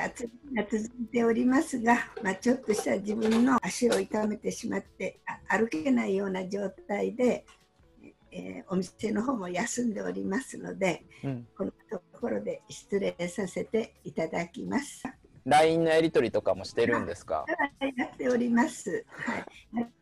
暑い日が続いておりますが、まあ、ちょっとした自分の足を痛めてしまって歩けないような状態で、えー、お店の方も休んでおりますので、うん、このところで失礼させていただきます。LINE のやり取りとかもしてるんですか？やっております。はい、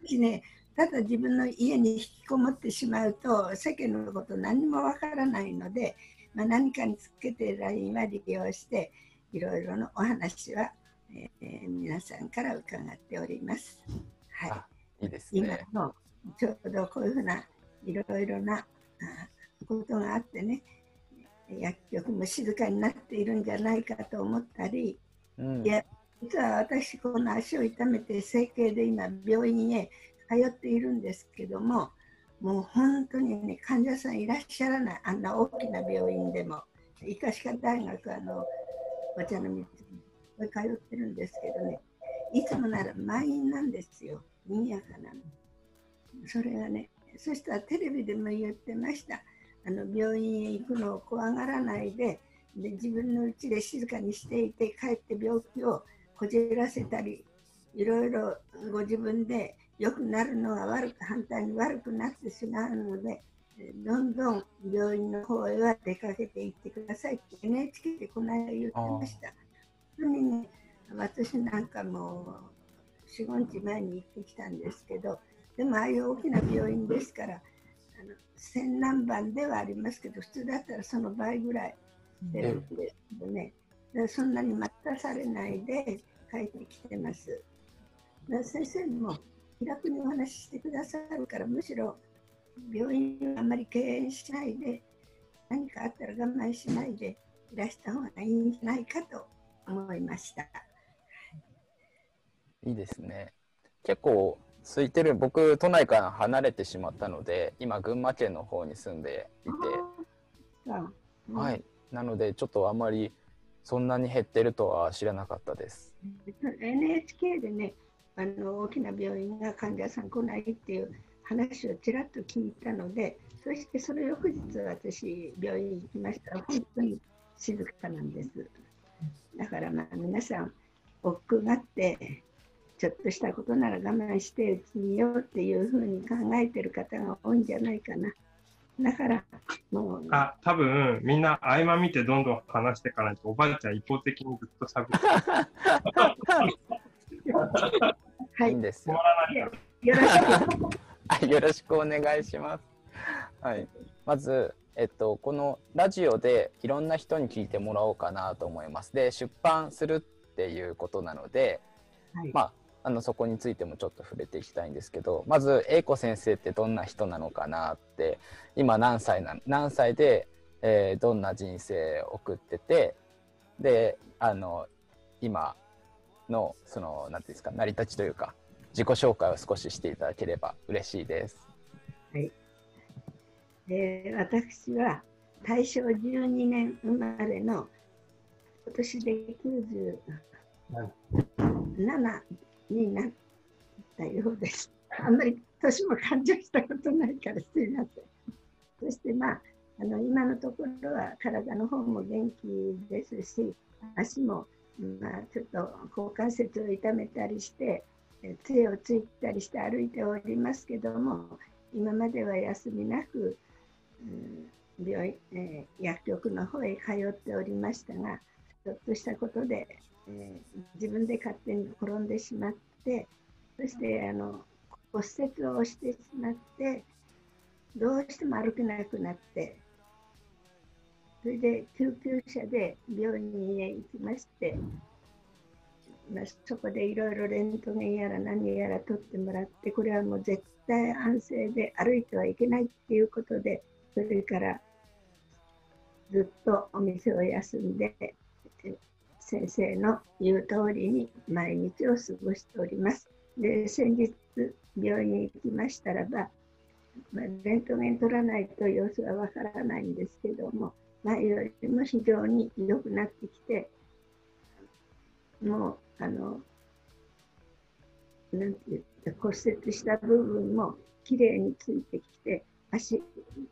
私ねただ自分の家に引きこもってしまうと世間のこと何もわからないので、まあ、何かにつけて LINE は利用していろいろなお話は、えー、皆さんから伺っております。はい、いいですね、今のちょうどこういうふうないろいろなことがあってね薬局も静かになっているんじゃないかと思ったり、うん、いや実は私この足を痛めて整形で今病院へ通っているんですけども、もう本当にね、患者さんいらっしゃらない、あんな大きな病院でも、医科歯科大学、あの、お茶の道に通ってるんですけどね、いつもなら満員なんですよ、賑やかなの。それがね、そしたらテレビでも言ってました。あの病院へ行くのを怖がらないでで自分の家で静かにしていて帰って病気をこじらせたりいろいろご自分で良くなるのが悪く、反対に悪くなってしまうので、どんどん病院の方へは出かけていってくださいって NHK でこの間言ってました。本当にね、私なんかも4、5日前に行ってきたんですけど、でもああいう大きな病院ですから、あの千何番ではありますけど、普通だったらその倍ぐらい出るんですけどね、そんなに待たされないで帰ってきてます。先生も気楽にお話ししてくださるから、むしろ病院はあまり敬遠しないで、何かあったら我慢しないでいらした方がいいんじゃないかと思いました。いいですね。結構空いてる僕都内から離れてしまったので今群馬県の方に住んでいて、はい、なのでちょっとあんまりそんなに減ってるとは知らなかったです。NHK でねあの大きな病院が患者さん来ないっていう話をちらっと聞いたので、そしてその翌日私、病院に行きましたら、本当に静かなんです。だからまあ皆さん、億劫がって、ちょっとしたことなら我慢してうちにいようっていうふうに考えてる方が多いんじゃないかな。だからもう。あ、多分みんな合間見てどんどん話していかないと、おばあちゃん一方的にずっと喋って。はい。いいんですよ。よろしく。よろしくお願いします。はい。まず、えっと、このラジオでいろんな人に聞いてもらおうかなと思います。で、出版するっていうことなので、はい、まあ、あのそこについてもちょっと触れていきたいんですけどまず英子先生ってどんな人なのかなって今何歳な何歳で、えー、どんな人生を送っててであの今のその何ていうんですか成り立ちというか自己紹介を少ししていただければ嬉しいです。はい。えー、私は大正12年生まれの今年で97になったようです。あんまり年も感情したことないからすいません。そしてまあ、あの今のところは体の方も元気ですし、足もまあ、ちょっと股関節を痛めたりして、杖をついたりして歩いておりますけども、今までは休みなく、うん、病院、えー、薬局の方へ通っておりましたが、ちょっとしたことで、えー、自分で勝手に転んでしまって、そしてあの骨折をしてしまって、どうしても歩けなくなって、それで救急車で病院へ行きまして、そこでいろいろレントゲンやら何やら取ってもらって、これはもう絶対安静で歩いてはいけないっていうことで、それからずっとお店を休んで、先生の言う通りに毎日を過ごしております。で、先日病院へ行きましたらば、まあ、レントゲン取らないと様子はわからないんですけども、前よりも非常に良くなってきて、もう、あの、なんて言った骨折した部分もきれいについてきて、足、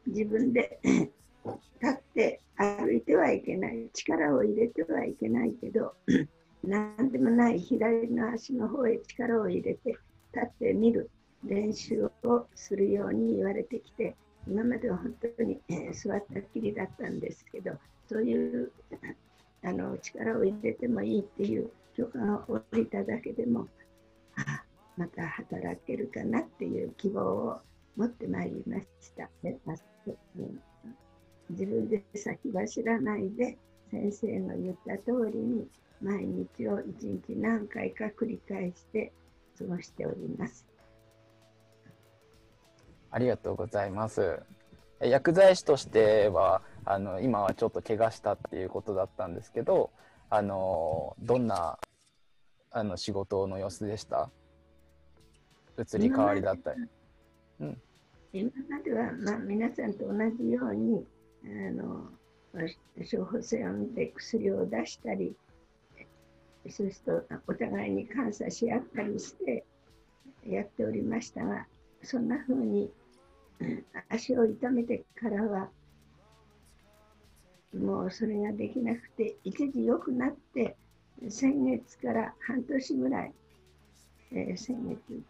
自分で立って歩いてはいけない。力を入れてはいけないけど、何でもない左の足の方へ力を入れて立ってみる練習をするように言われてきて、今までは本当に、え、座ったっきりだったんですけど、そういうあの力を入れてもいいっていう許可が下りただけでも、あまた働けるかなっていう希望を持ってまいりました。自分で先走らないで先生の言った通りに毎日を一日何回か繰り返して過ごしております。ありがとうございます。薬剤師としてはあの今はちょっと怪我したっていうことだったんですけどあのどんなあの仕事の様子でした？移り変わりだったり。うん、今までは、まあ、皆さんと同じようにあの処方箋を見て薬を出したりそうするとお互いに感謝し合ったりしてやっておりましたがそんなふうに足を痛めてからはもうそれができなくて一時良くなって先月から半年ぐらい、えー、先月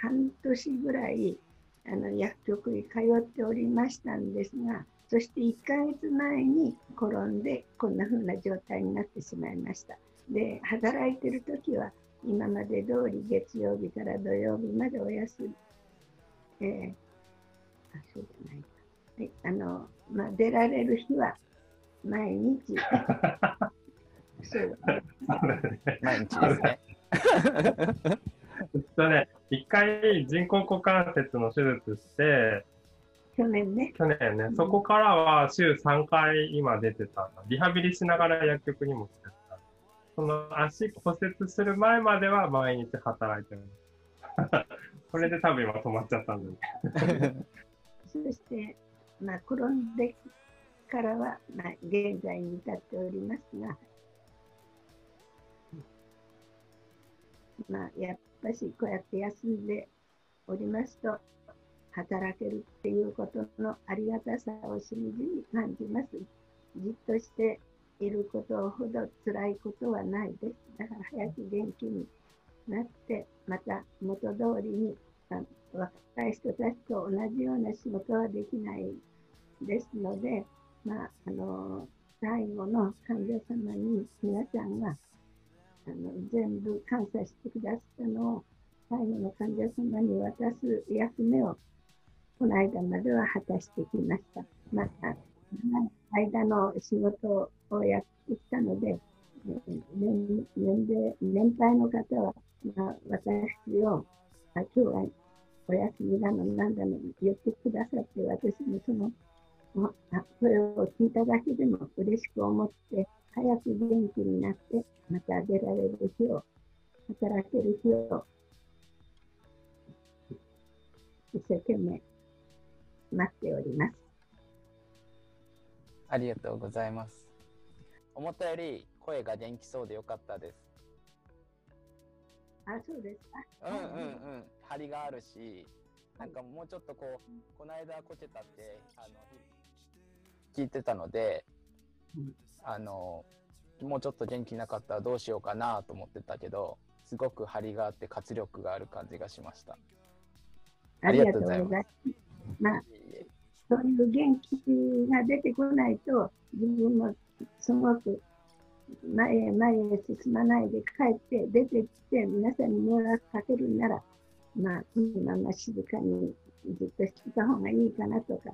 半年ぐらいあの薬局に通っておりましたんですがそして1ヶ月前に転んでこんな風な状態になってしまいましたで働いてる時は今まで通り月曜日から土曜日までお休み、えーあ、そうじゃないか。はい、あの、まあ、出られる日は毎日。そう、毎日ですね。えっとね、一回人工股関節の手術して、去年ね。去年ね、そこからは週3回今出てた。リハビリしながら薬局にも来てた。その足骨折する前までは毎日働いてる。これで多分今止まっちゃったんだ そして、まあ、転んでからは、まあ、現在に至っておりますが、まあ、やっぱしこうやって休んでおりますと、働けるっていうことのありがたさをしみじみ感じます。じっとしていることほど辛いことはないです。だから早く元気になって、また元通りに若い人たちと同じような仕事はできないですので、まあ、あの最後の患者様に皆さんがあの全部感謝してくださったのを最後の患者様に渡す役目をこの間までは果たしてきました。また、間の仕事をやってきたので、年齢年配の方は、まあ、私をあ今日はお休みなのなんだの言ってくださって、私もその声を聞いただけでも嬉しく思って、早く元気になって、また出られる日を、働ける日を、一生懸命待っております。ありがとうございます。思ったより声が元気そうでよかったです。あ、そうですか。うんうんうん。張りがあるし、なんかもうちょっとこう、この間こけたって、あの、聞いてたので、あの、もうちょっと元気なかったらどうしようかなと思ってたけど、すごく張りがあって活力がある感じがしました。ありがとうございます。まあ、そういう元気が出てこないと、自分もすごく前へ前へ進まないで帰って出てきて皆さんに迷惑かけるなら、まあ、このまま静かにずっとしてた方がいいかなとか、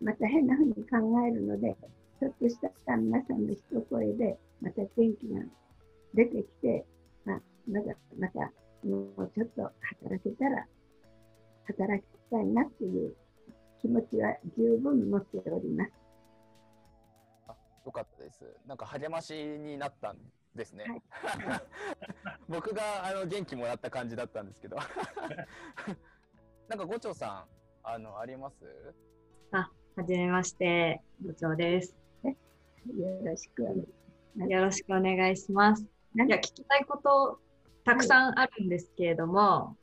また変なふうに考えるので、ちょっとした皆さんの一声で、また元気が出てきて、まあ、まだ、また、もうちょっと働けたら、働きたいなっていう気持ちは十分持っております。よかったです。なんか励ましになったんですね。はい、僕があの元気もらった感じだったんですけど。なんか五長さん、あの、あります？あ、はじめまして、部長です。よろしくよろしくお願いします。いや、聞きたいことたくさんあるんですけれども、